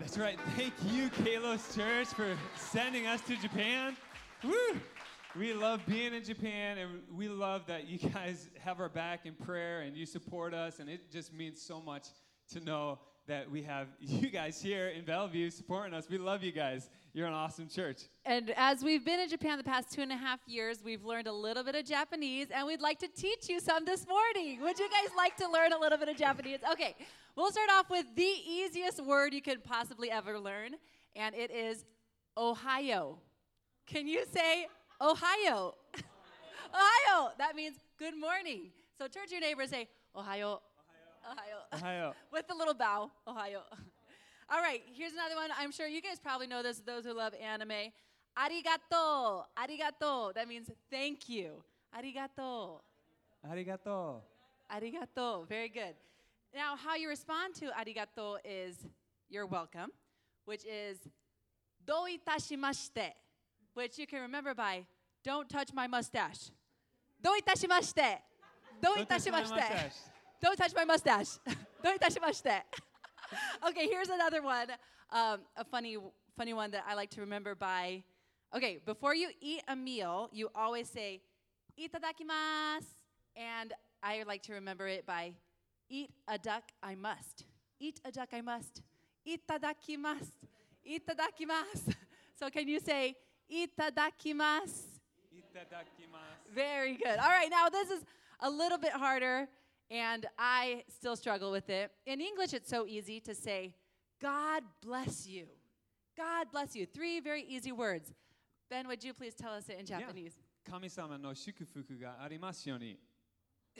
That's right. Thank you, Kalos Church, for sending us to Japan. Woo! We love being in Japan, and we love that you guys have our back in prayer and you support us, and it just means so much to know that we have you guys here in Bellevue supporting us. We love you guys. You're an awesome church. And as we've been in Japan the past two and a half years, we've learned a little bit of Japanese, and we'd like to teach you some this morning. Would you guys like to learn a little bit of Japanese? Okay, we'll start off with the easiest word you could possibly ever learn, and it is Ohio. Can you say Ohio? Ohio. That means good morning. So turn to your neighbor and say Ohio. Ohio. Ohio. With a little bow. Ohio. All right, here's another one. I'm sure you guys probably know this, those who love anime. Arigato. Arigato. That means thank you. Arigato. Arigato. Arigato. Very good. Now, how you respond to arigato is you're welcome, which is do itashimashite, which you can remember by don't touch my mustache. Do itashimashite. Do Don't touch my itashimashite. mustache. Don't touch my mustache. Itashimashite. okay, here's another one. Um, a funny, funny one that I like to remember by. Okay, before you eat a meal, you always say "itadakimasu," and I like to remember it by "eat a duck, I must." Eat a duck, I must. Itadakimasu. Itadakimasu. So can you say "itadakimasu"? Itadakimasu. Very good. All right, now this is a little bit harder, and I still struggle with it. In English, it's so easy to say, God bless you. God bless you. Three very easy words. Ben, would you please tell us it in Japanese? Kamisama no shukufuku ga arimasu yoni.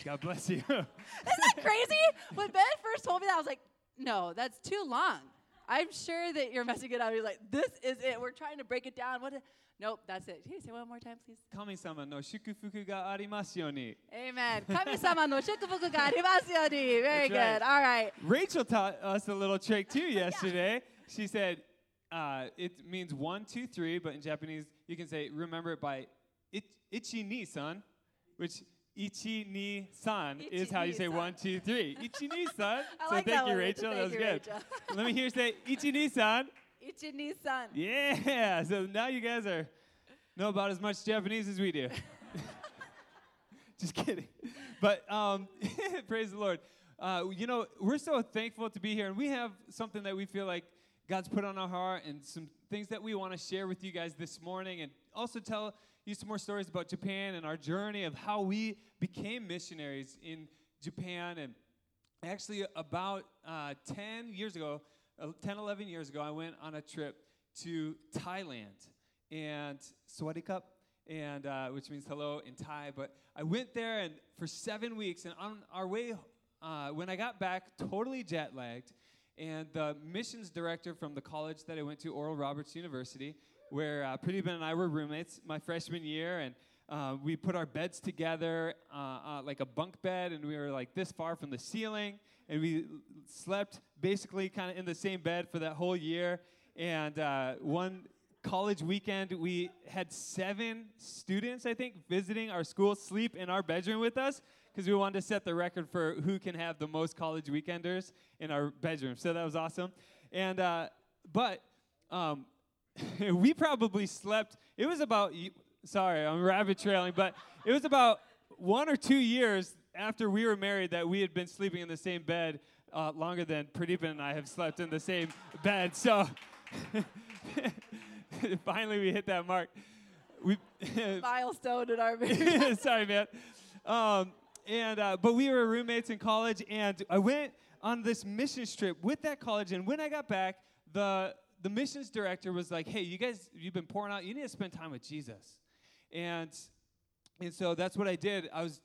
God bless you. Isn't that crazy? When Ben first told me that, I was like, no, that's too long. I'm sure that you're messing it up. You're like, this is it. We're trying to break it down. What? Nope, that's it. Can you say one more time, please? 神様の祝福がありますように。 Amen. 神様の祝福がありますように. Very That's right. good. All right. Rachel taught us a little trick too yesterday. She said uh, it means one, two, three, but in Japanese you can say remember it by ich, ichi ni san, which ichi ni san is Ichi how you ni say san. one, two, three. Ichi ni san. I so like thank that you, one, Rachel. Rachel. that was Thank you, good. Rachel. Let me hear you say ichi ni san. Ichi-ni-san. Yeah. So now you guys are know about as much Japanese as we do. Just kidding. But um, praise the Lord. Uh, you know, we're so thankful to be here, and we have something that we feel like God's put on our heart and some things that we want to share with you guys this morning, and also tell you some more stories about Japan and our journey of how we became missionaries in Japan. And actually, about uh, 10 years ago, 10, 11 years ago, I went on a trip to Thailand. And Sawadee and uh, which means hello in Thai. But I went there and for seven weeks, and on our way, uh, when I got back, totally jet lagged, and the missions director from the college that I went to, Oral Roberts University, where uh, Ben and I were roommates my freshman year, and uh, we put our beds together, uh, uh, like a bunk bed, and we were like this far from the ceiling, and we slept basically kind of in the same bed for that whole year. And uh, one college weekend, we had seven students, I think, visiting our school sleep in our bedroom with us because we wanted to set the record for who can have the most college weekenders in our bedroom. So that was awesome. And uh, but um, we probably slept. It was about. Sorry, I'm rabbit trailing, but it was about one or two years after we were married that we had been sleeping in the same bed uh, longer than Pradeepan and I have slept in the same bed. So finally, we hit that mark. We Milestone in our marriage. Sorry, man. Um, and uh, but we were roommates in college, and I went on this missions trip with that college. And when I got back, the the missions director was like, "Hey, you guys, you've been pouring out. You need to spend time with Jesus." And and so that's what I did. I was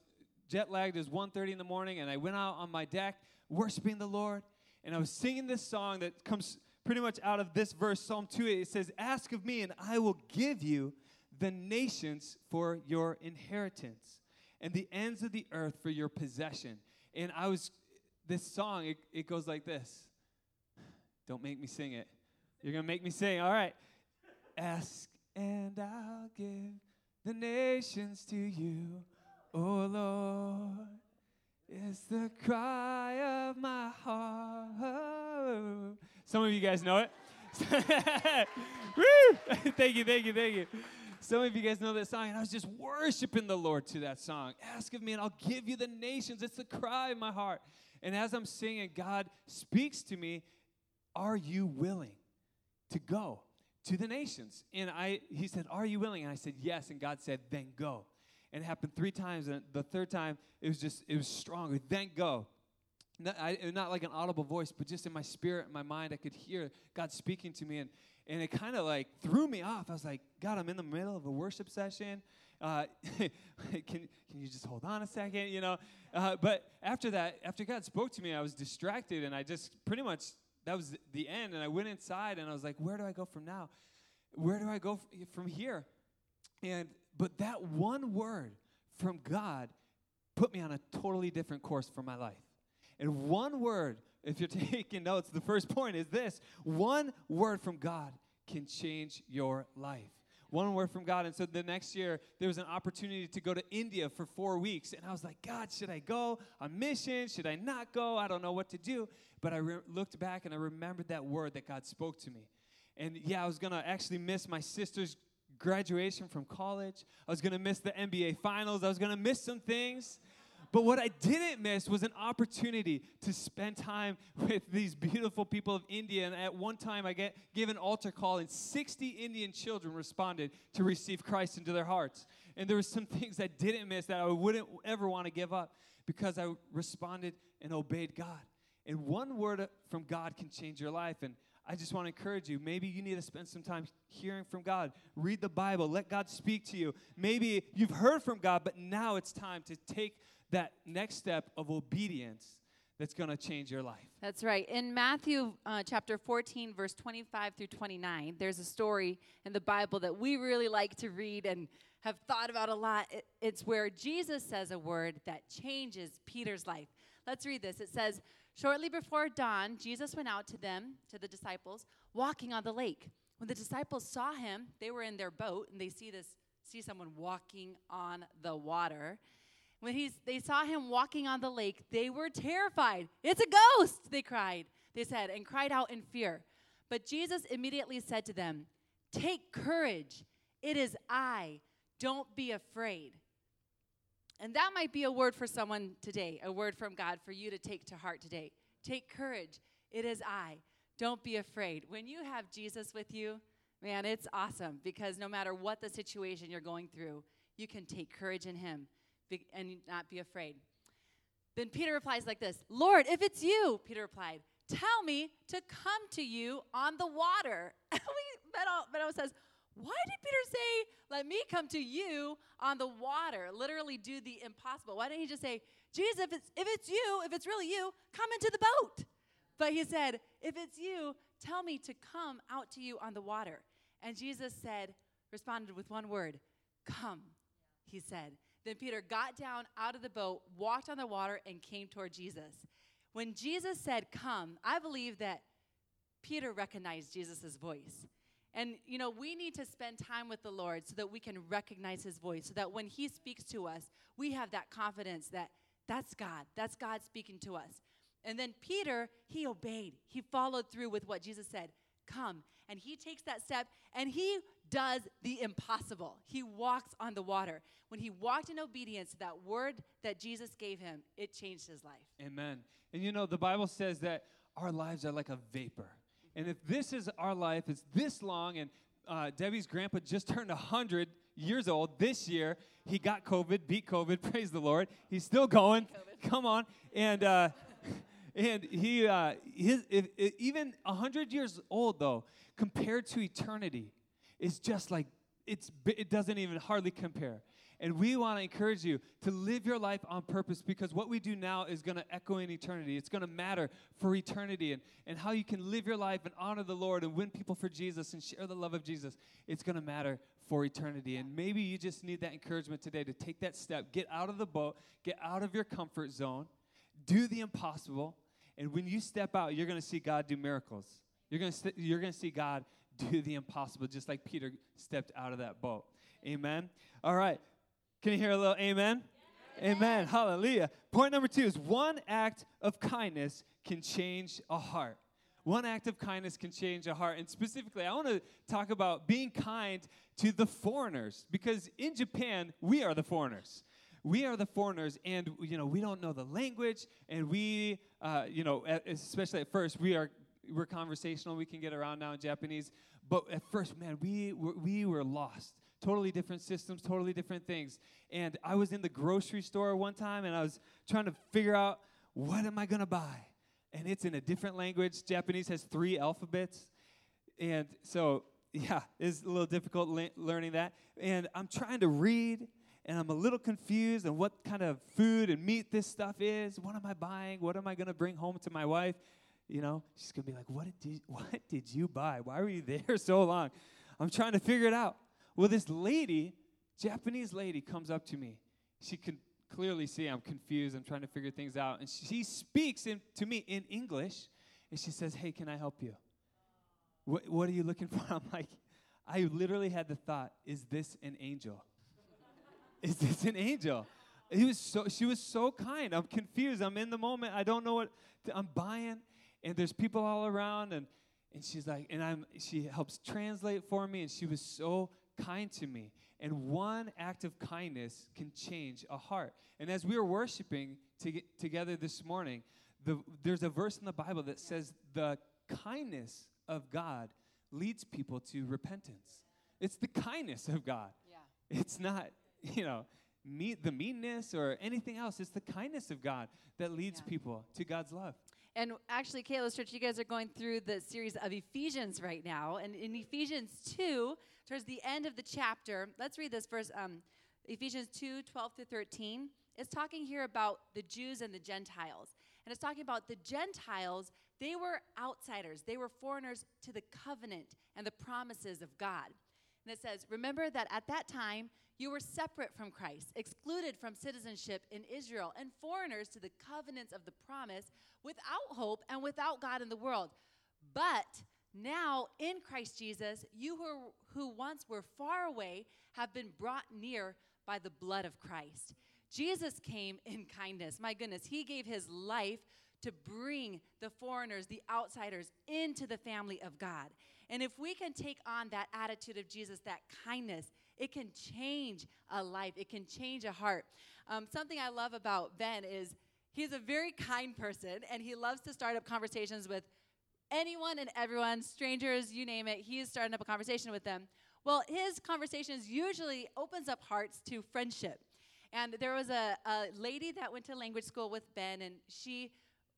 jet lagged. It was 1.30 in the morning, and I went out on my deck worshiping the Lord, and I was singing this song that comes pretty much out of this verse, Psalm 2 it says, Ask of me, and I will give you the nations for your inheritance, and the ends of the earth for your possession. And I was, this song, it, it goes like this. Don't make me sing it. You're going to make me sing. All right. Ask, and I'll give the nations to you, O Lord. It's the cry of my heart. Some of you guys know it. Woo! thank you, thank you, thank you. Some of you guys know that song, and I was just worshiping the Lord to that song. Ask of me, and I'll give you the nations. It's the cry of my heart. And as I'm singing, God speaks to me, Are you willing to go to the nations? And I he said, Are you willing? And I said, Yes. And God said, Then go. And it happened three times. And the third time, it was just, it was stronger. Then go. Not, I, not like an audible voice, but just in my spirit, in my mind, I could hear God speaking to me. And and it kind of like threw me off. I was like, God, I'm in the middle of a worship session. Uh, can, can you just hold on a second, you know? Uh, but after that, after God spoke to me, I was distracted and I just pretty much, that was the end. And I went inside and I was like, where do I go from now? Where do I go from here? And, but that one word from God put me on a totally different course for my life. And one word if you're taking notes, the first point is this one word from God can change your life. One word from God. And so the next year, there was an opportunity to go to India for four weeks. And I was like, God, should I go on mission? Should I not go? I don't know what to do. But I re- looked back and I remembered that word that God spoke to me. And yeah, I was going to actually miss my sister's graduation from college. I was going to miss the NBA finals. I was going to miss some things. But what I didn't miss was an opportunity to spend time with these beautiful people of India. And at one time, I get gave an altar call, and 60 Indian children responded to receive Christ into their hearts. And there were some things I didn't miss that I wouldn't ever want to give up because I responded and obeyed God. And one word from God can change your life. And I just want to encourage you. Maybe you need to spend some time hearing from God. Read the Bible. Let God speak to you. Maybe you've heard from God, but now it's time to take that next step of obedience that's going to change your life. That's right. In Matthew uh, chapter 14, verse 25 through 29, there's a story in the Bible that we really like to read and have thought about a lot. It, it's where Jesus says a word that changes Peter's life. Let's read this. It says, Shortly before dawn, Jesus went out to them, to the disciples, walking on the lake. When the disciples saw him, they were in their boat and they see this see someone walking on the water. When he's, they saw him walking on the lake, they were terrified. It's a ghost, they cried, they said, and cried out in fear. But Jesus immediately said to them, Take courage. It is I. Don't be afraid. And that might be a word for someone today, a word from God for you to take to heart today. Take courage. It is I. Don't be afraid. When you have Jesus with you, man, it's awesome because no matter what the situation you're going through, you can take courage in Him and not be afraid. Then Peter replies like this Lord, if it's you, Peter replied, tell me to come to you on the water. Beto says, why did Peter say, let me come to you on the water? Literally do the impossible. Why didn't he just say, Jesus, if it's, if it's you, if it's really you, come into the boat? But he said, if it's you, tell me to come out to you on the water. And Jesus said, responded with one word, come, he said. Then Peter got down out of the boat, walked on the water, and came toward Jesus. When Jesus said, Come, I believe that Peter recognized Jesus' voice. And, you know, we need to spend time with the Lord so that we can recognize his voice, so that when he speaks to us, we have that confidence that that's God. That's God speaking to us. And then Peter, he obeyed. He followed through with what Jesus said come. And he takes that step and he does the impossible. He walks on the water. When he walked in obedience to that word that Jesus gave him, it changed his life. Amen. And you know, the Bible says that our lives are like a vapor. And if this is our life, it's this long, and uh, Debbie's grandpa just turned 100 years old this year. He got COVID, beat COVID, praise the Lord. He's still going. COVID. Come on. And, uh, and he, uh, his, if, if, even 100 years old, though, compared to eternity, is just like, it's, it doesn't even hardly compare. And we want to encourage you to live your life on purpose because what we do now is going to echo in eternity. It's going to matter for eternity. And, and how you can live your life and honor the Lord and win people for Jesus and share the love of Jesus, it's going to matter for eternity. And maybe you just need that encouragement today to take that step, get out of the boat, get out of your comfort zone, do the impossible. And when you step out, you're going to see God do miracles. You're going to st- you're going to see God do the impossible, just like Peter stepped out of that boat. Amen. All right. Can you hear a little amen? Amen. amen. Hallelujah. Point number two is one act of kindness can change a heart. One act of kindness can change a heart. And specifically, I want to talk about being kind to the foreigners because in Japan, we are the foreigners. We are the foreigners, and you know we don't know the language, and we, uh, you know, especially at first, we are we're conversational. We can get around now in Japanese, but at first, man, we were, we were lost. Totally different systems, totally different things. And I was in the grocery store one time, and I was trying to figure out what am I gonna buy, and it's in a different language. Japanese has three alphabets, and so yeah, it's a little difficult le- learning that. And I'm trying to read, and I'm a little confused on what kind of food and meat this stuff is. What am I buying? What am I gonna bring home to my wife? You know, she's gonna be like, "What did what did you buy? Why were you there so long?" I'm trying to figure it out. Well, this lady, Japanese lady, comes up to me. She can clearly see I'm confused. I'm trying to figure things out, and she speaks in, to me in English, and she says, "Hey, can I help you? What, what are you looking for?" I'm like, I literally had the thought, "Is this an angel? Is this an angel?" He was so, she was so kind. I'm confused. I'm in the moment. I don't know what I'm buying and there's people all around and and she's like and i'm she helps translate for me and she was so kind to me. And one act of kindness can change a heart. And as we were worshiping to together this morning the, there's a verse in the bible that says the kindness of god leads people to repentance. It's the kindness of god. Yeah. it's not you know me, the meanness or anything else. It's the kindness of god that leads yeah. people to god's love and actually, Kalos Church, you guys are going through the series of Ephesians right now. And in Ephesians 2, towards the end of the chapter, let's read this verse um, Ephesians 2 12 to 13. It's talking here about the Jews and the Gentiles. And it's talking about the Gentiles, they were outsiders, they were foreigners to the covenant and the promises of God. And it says, Remember that at that time, you were separate from Christ, excluded from citizenship in Israel, and foreigners to the covenants of the promise, without hope and without God in the world. But now in Christ Jesus, you who, who once were far away have been brought near by the blood of Christ. Jesus came in kindness. My goodness, he gave his life to bring the foreigners, the outsiders, into the family of God. And if we can take on that attitude of Jesus, that kindness, it can change a life, it can change a heart. Um, something I love about Ben is he's a very kind person and he loves to start up conversations with anyone and everyone, strangers, you name it. He's starting up a conversation with them. Well, his conversations usually opens up hearts to friendship. And there was a, a lady that went to language school with Ben, and she,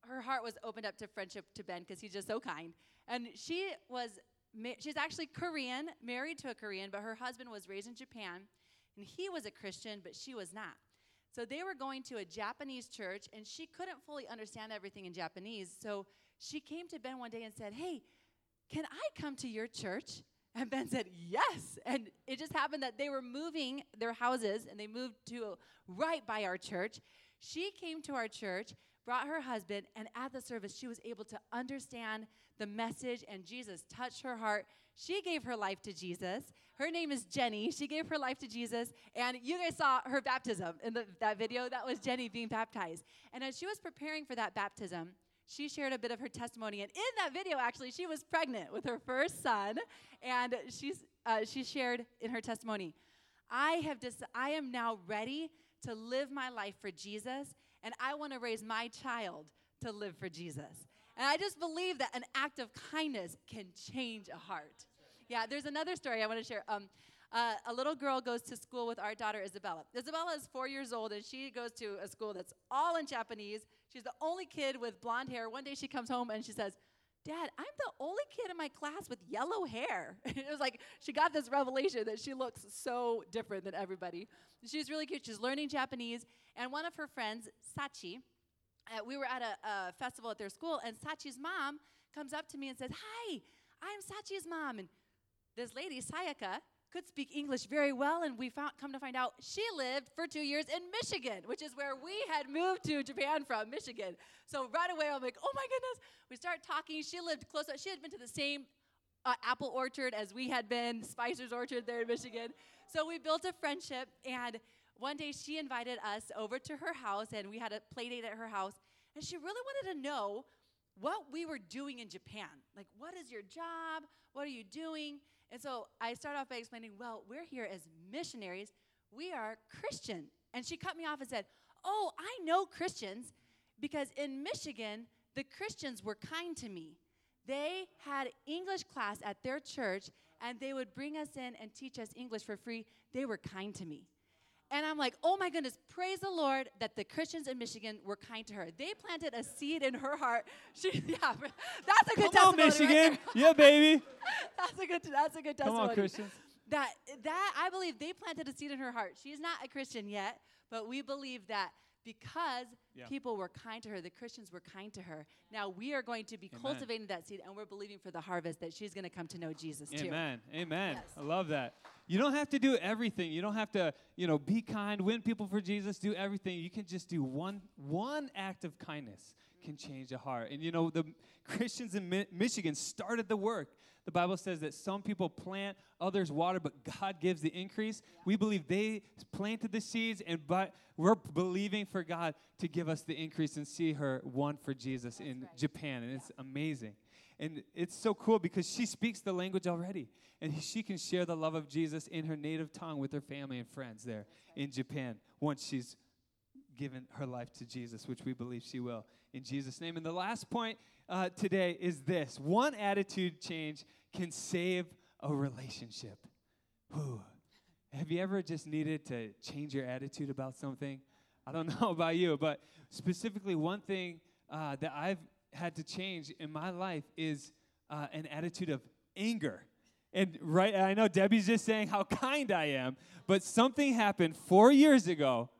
her heart was opened up to friendship to Ben because he's just so kind. And she was she's actually Korean, married to a Korean, but her husband was raised in Japan, and he was a Christian, but she was not. So they were going to a Japanese church, and she couldn't fully understand everything in Japanese. So she came to Ben one day and said, Hey, can I come to your church? And Ben said, Yes. And it just happened that they were moving their houses and they moved to right by our church. She came to our church brought her husband, and at the service, she was able to understand the message, and Jesus touched her heart. She gave her life to Jesus. Her name is Jenny. She gave her life to Jesus, and you guys saw her baptism in the, that video. That was Jenny being baptized. And as she was preparing for that baptism, she shared a bit of her testimony. And in that video, actually, she was pregnant with her first son, and she's, uh, she shared in her testimony, I have dis- I am now ready to live my life for Jesus and I want to raise my child to live for Jesus. And I just believe that an act of kindness can change a heart. Yeah, there's another story I want to share. Um, uh, a little girl goes to school with our daughter Isabella. Isabella is four years old and she goes to a school that's all in Japanese. She's the only kid with blonde hair. One day she comes home and she says, Dad, I'm the only kid in my class with yellow hair. it was like she got this revelation that she looks so different than everybody. She's really cute. She's learning Japanese. And one of her friends, Sachi, uh, we were at a, a festival at their school, and Sachi's mom comes up to me and says, Hi, I'm Sachi's mom. And this lady, Sayaka, could speak English very well, and we found, come to find out she lived for two years in Michigan, which is where we had moved to Japan from, Michigan. So right away, I'm like, oh my goodness. We start talking. She lived close. She had been to the same uh, apple orchard as we had been, Spicer's Orchard there in Michigan. So we built a friendship, and one day she invited us over to her house, and we had a play date at her house, and she really wanted to know what we were doing in Japan. Like, what is your job? What are you doing? And so I start off by explaining, well, we're here as missionaries. We are Christian. And she cut me off and said, oh, I know Christians because in Michigan, the Christians were kind to me. They had English class at their church, and they would bring us in and teach us English for free. They were kind to me. And I'm like, oh my goodness, praise the Lord that the Christians in Michigan were kind to her. They planted a seed in her heart. She, yeah, that's a good Come on. Michigan. Right yeah, baby. that's a good. That's a good Come testimony. on, Christians. That that I believe they planted a seed in her heart. She's not a Christian yet, but we believe that because Yeah. people were kind to her, the Christians were kind to her. Now we are going to be Amen. cultivating that seed, and we're believing for the harvest that she's going to come to know Jesus too. Amen. Amen. Yes. I love that. You don't have to do everything. You don't have to, you know, be kind, win people for Jesus, do everything. You can just do one one act of kindness can change a heart. And you know, the Christians in Mi- Michigan started the work. The Bible says that some people plant, others water, but God gives the increase. We believe they planted the seeds, and but we're believing for God to give us the increase and see her one for Jesus in right. Japan, and it's amazing. And it's so cool because she speaks the language already. And she can share the love of Jesus in her native tongue with her family and friends there in Japan once she's given her life to Jesus, which we believe she will in Jesus' name. And the last point uh, today is this one attitude change can save a relationship. Whew. Have you ever just needed to change your attitude about something? I don't know about you, but specifically, one thing uh, that I've had to change in my life is uh, an attitude of anger. And right, I know Debbie's just saying how kind I am, but something happened four years ago,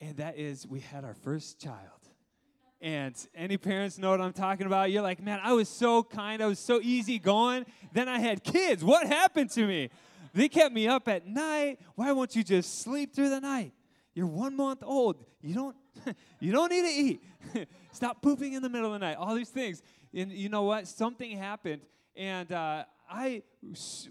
and that is we had our first child. And any parents know what I'm talking about? You're like, man, I was so kind, I was so easy going. Then I had kids. What happened to me? They kept me up at night. Why won't you just sleep through the night? You're one month old. You don't, you don't need to eat. Stop pooping in the middle of the night. All these things. And you know what? Something happened, and uh, I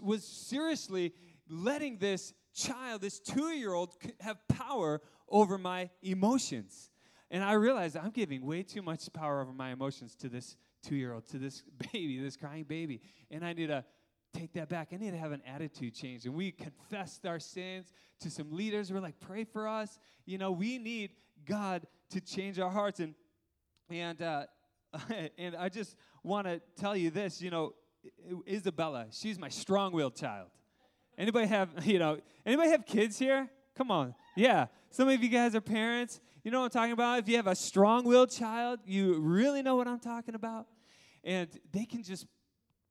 was seriously letting this child, this two-year-old, have power over my emotions. And I realized I'm giving way too much power over my emotions to this two-year-old, to this baby, this crying baby. And I need to take that back. I need to have an attitude change. And we confessed our sins to some leaders. We're like, pray for us. You know, we need God to change our hearts. And and uh, and I just want to tell you this. You know, Isabella, she's my strong-willed child. Anybody have you know? Anybody have kids here? Come on, yeah. Some of you guys are parents. You know what I'm talking about. If you have a strong-willed child, you really know what I'm talking about. And they can just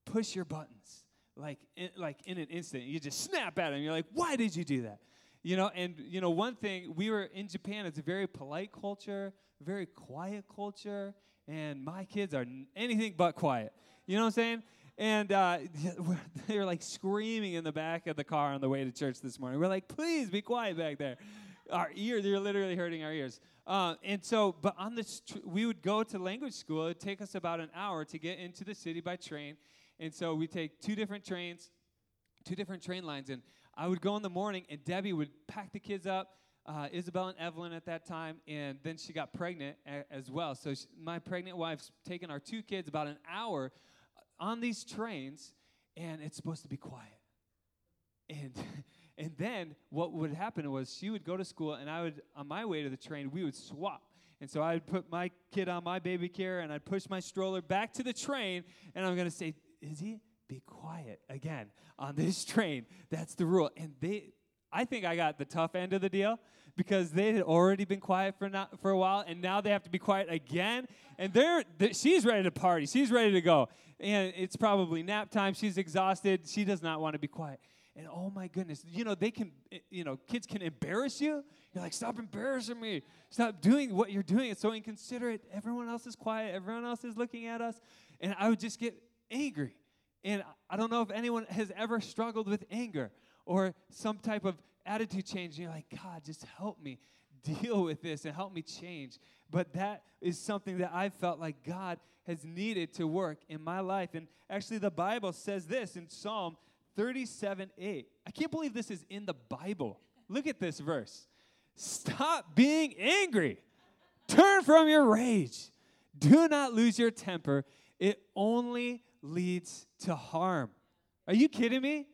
push your buttons like like in an instant. You just snap at them. You're like, why did you do that? You know, and you know one thing. We were in Japan. It's a very polite culture, very quiet culture, and my kids are anything but quiet. You know what I'm saying? And uh, they were like screaming in the back of the car on the way to church this morning. We're like, please be quiet back there. Our ears, they're literally hurting our ears. Uh, and so, but on this, tr- we would go to language school. It'd take us about an hour to get into the city by train. And so we take two different trains, two different train lines. And I would go in the morning, and Debbie would pack the kids up, uh, Isabel and Evelyn at that time, and then she got pregnant a- as well. So sh my pregnant wife's taken our two kids about an hour on these trains, and it's supposed to be quiet. And and then what would happen was she would go to school, and I would on my way to the train we would swap. And so I'd put my kid on my baby carrier, and I'd push my stroller back to the train, and I'm gonna say, "Izzy, be quiet again on this train." That's the rule. And they, I think I got the tough end of the deal because they had already been quiet for not, for a while, and now they have to be quiet again. And they're, they she's ready to party. She's ready to go, and it's probably nap time. She's exhausted. She does not want to be quiet. And oh my goodness, you know they can, eh, you know, kids can embarrass you. You're like, stop embarrassing me. Stop doing what you're doing. It's so inconsiderate. Everyone else is quiet. Everyone else is looking at us, and I would just get angry. And I don't know if anyone has ever struggled with anger or some type of attitude change. You're like, God, just help me deal with this and help me change. But that is something that I felt like God has needed to work in my life. And actually, the Bible says this in Psalm 37 8. I can't believe this is in the Bible. Look at this verse. Stop being angry. Turn from your rage. Do not lose your temper. It only leads to harm. Are you kidding me?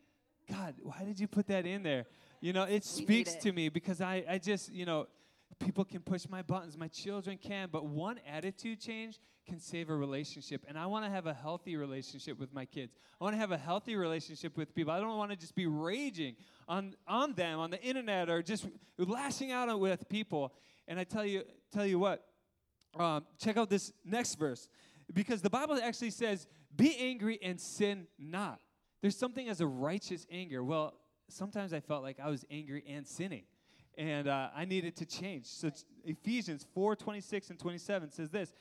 God, why did you put that in there? You know, it speaks it. to me because I, I just, you know, people can push my buttons, my children can, but one attitude change can save a relationship. And I want to have a healthy relationship with my kids. I want to have a healthy relationship with people. I don't want to just be raging on, on them on the internet or just lashing out with people. And I tell you, tell you what, um, check out this next verse because the Bible actually says, "Be angry and sin not." There's something as a righteous anger. Well, sometimes I felt like I was angry and sinning, and uh, I needed to change. So Ephesians 4, 26 and 27 says this.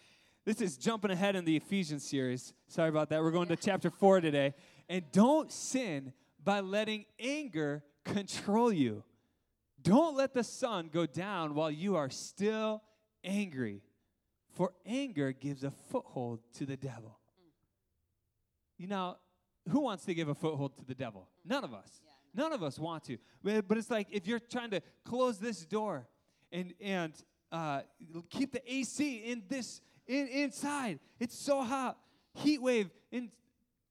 This is jumping ahead in the Ephesians series. Sorry about that. We're going to chapter 4 today. And don't sin by letting anger control you. Don't let the sun go down while you are still angry, for anger gives a foothold to the devil. You know, who wants to give a foothold to the devil? None of us. None of us want to. But, it's like if you're trying to close this door and and uh, keep the AC in this in, inside. It's so hot. Heat wave in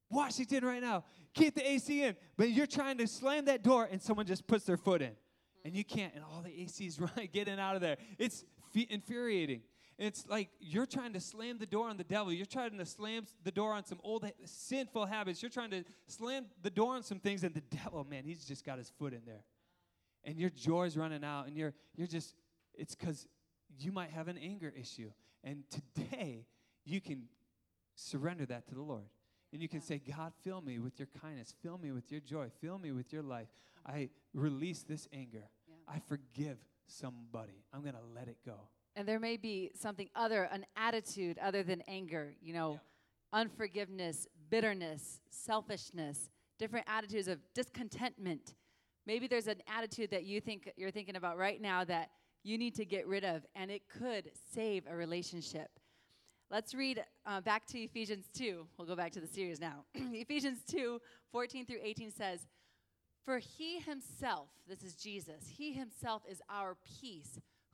Washington right now. Keep the AC in. But you're trying to slam that door and someone just puts their foot in. And you can't. And all the ACs running, getting out of there. It's infuriating. It's like you're trying to slam the door on the devil. You're trying to slam the door on some old sinful habits. You're trying to slam the door on some things, and the devil, man, he's just got his foot in there. And your joy's running out, and you're you're just it's because you might have an anger issue. And today you can surrender that to the Lord. And you can say, God, fill me with your kindness, fill me with your joy, fill me with your life. I release this anger. Yeah. I forgive somebody. I'm gonna let it go. And there may be something other, an attitude other than anger, you know, unforgiveness, bitterness, selfishness, different attitudes of discontentment. Maybe there's an attitude that you think you're thinking about right now that you need to get rid of, and it could save a relationship. Let's read uh, back to Ephesians 2. We'll go back to the series now. Ephesians 2 14 through 18 says, For he himself, this is Jesus, he himself is our peace,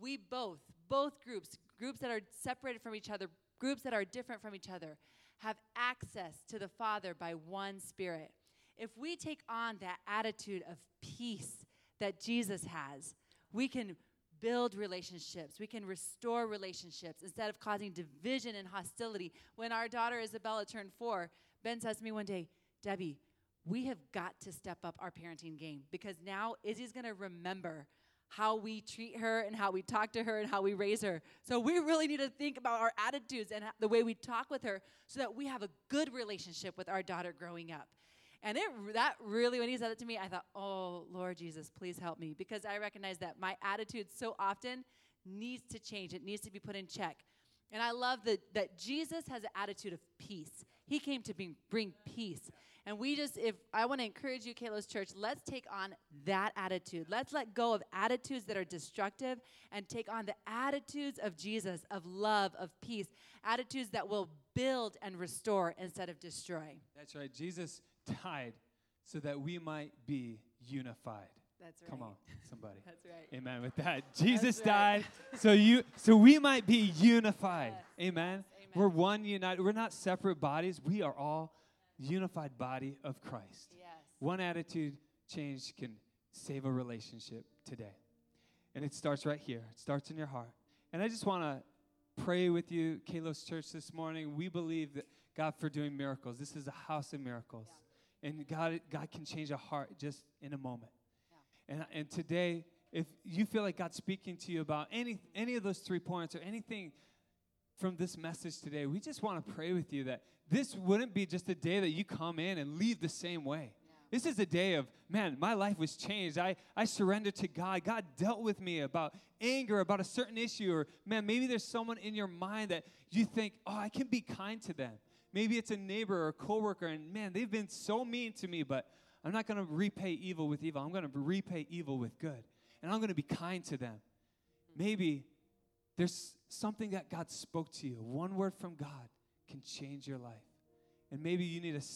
we both, both groups, groups that are separated from each other, groups that are different from each other, have access to the Father by one Spirit. If we take on that attitude of peace that Jesus has, we can build relationships. We can restore relationships instead of causing division and hostility. When our daughter Isabella turned four, Ben says to me one day, Debbie, we have got to step up our parenting game because now Izzy's going to remember how we treat her and how we talk to her and how we raise her. So we really need to think about our attitudes and the way we talk with her so that we have a good relationship with our daughter growing up. And it that really, when he said it to me, I thought, oh, Lord Jesus, please help me. Because I recognize that my attitude so often needs to change. It needs to be put in check. And I love that, that Jesus has an attitude of peace. He came to bring, bring peace. And we just, if I want to encourage you, Kalos Church, let's take on that attitude. Let's let go of attitudes that are destructive and take on the attitudes of Jesus, of love, of peace, attitudes that will build and restore instead of destroy. That's right. Jesus died so that we might be unified. That's right. Come on, somebody. That's right. Amen. With that, Jesus right. died so you so we might be unified. Yes. Amen. Yes. We're one united. We're not separate bodies. We are all unified body of Christ. Yes. One attitude change can save a relationship today. And it starts right here. It starts in your heart. And I just want to pray with you, Kalos Church, this morning. We believe that God for doing miracles. This is a house of miracles. And God, God can change a heart just in a moment. And, and today, if you feel like God's speaking to you about any, any of those three points or anything from this message today, we just want to pray with you that this wouldn't be just a day that you come in and leave the same way. This is a day of, man, my life was changed. I, I surrendered to God. God dealt with me about anger, about a certain issue, or man, maybe there's someone in your mind that you think, oh, I can be kind to them. Maybe it's a neighbor or a coworker, and man, they've been so mean to me, but I'm not going to repay evil with evil. I'm going to repay evil with good. And I'm going to be kind to them. Mm. Maybe there's something that God spoke to you. One word from God can change your life. And maybe you need to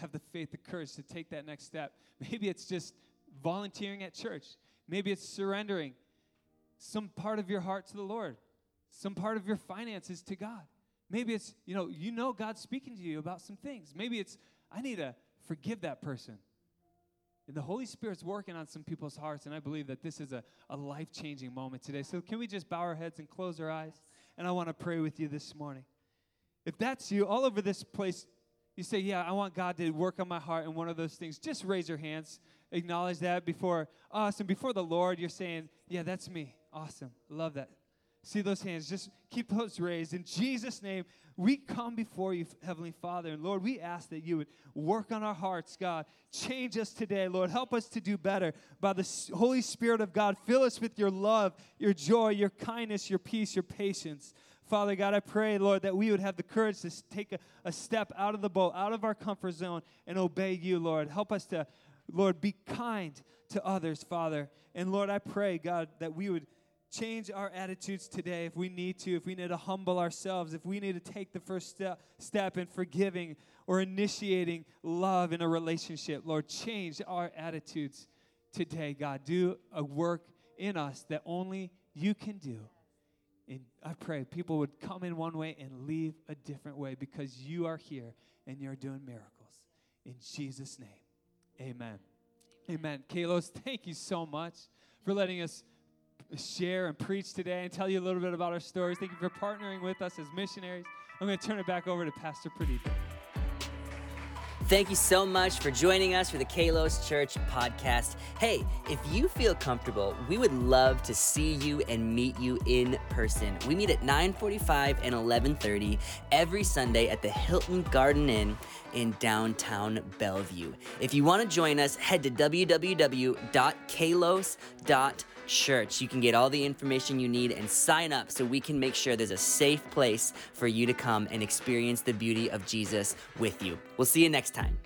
have the faith, the courage to take that next step. Maybe it's just volunteering at church. Maybe it's surrendering some part of your heart to the Lord, some part of your finances to God. Maybe it's, you know, you know God's speaking to you about some things. Maybe it's, I need to forgive that person. The Holy Spirit's working on some people's hearts, and I believe that this is a, a life changing moment today. So, can we just bow our heads and close our eyes? And I want to pray with you this morning. If that's you, all over this place, you say, Yeah, I want God to work on my heart in one of those things. Just raise your hands, acknowledge that before us and before the Lord. You're saying, Yeah, that's me. Awesome. Love that. See those hands. Just keep those raised. In Jesus' name, we come before you, Heavenly Father. And Lord, we ask that you would work on our hearts, God. Change us today, Lord. Help us to do better by the Holy Spirit of God. Fill us with your love, your joy, your kindness, your peace, your patience. Father God, I pray, Lord, that we would have the courage to take a, a step out of the boat, out of our comfort zone, and obey you, Lord. Help us to, Lord, be kind to others, Father. And Lord, I pray, God, that we would change our attitudes today if we need to, if we need to humble ourselves, if we need to take the first step, step in forgiving or initiating love in a relationship. Lord, change our attitudes today, God. Do a work in us that only you can do. And I pray people would come in one way and leave a different way because you are here and you're doing miracles. In Jesus' name, amen. Amen. Kalos, thank you so much for letting us share and preach today and tell you a little bit about our stories. Thank you for partnering with us as missionaries. I'm going to turn it back over to Pastor Pradeep. Thank you so much for joining us for the Kalos Church podcast. Hey, if you feel comfortable, we would love to see you and meet you in person. We meet at 9:45 and 11:30 every Sunday at the Hilton Garden Inn in downtown Bellevue. If you want to join us, head to www.kalos.church. You can get all the information you need and sign up so we can make sure there's a safe place for you to come and experience the beauty of Jesus with you. We'll see you next time.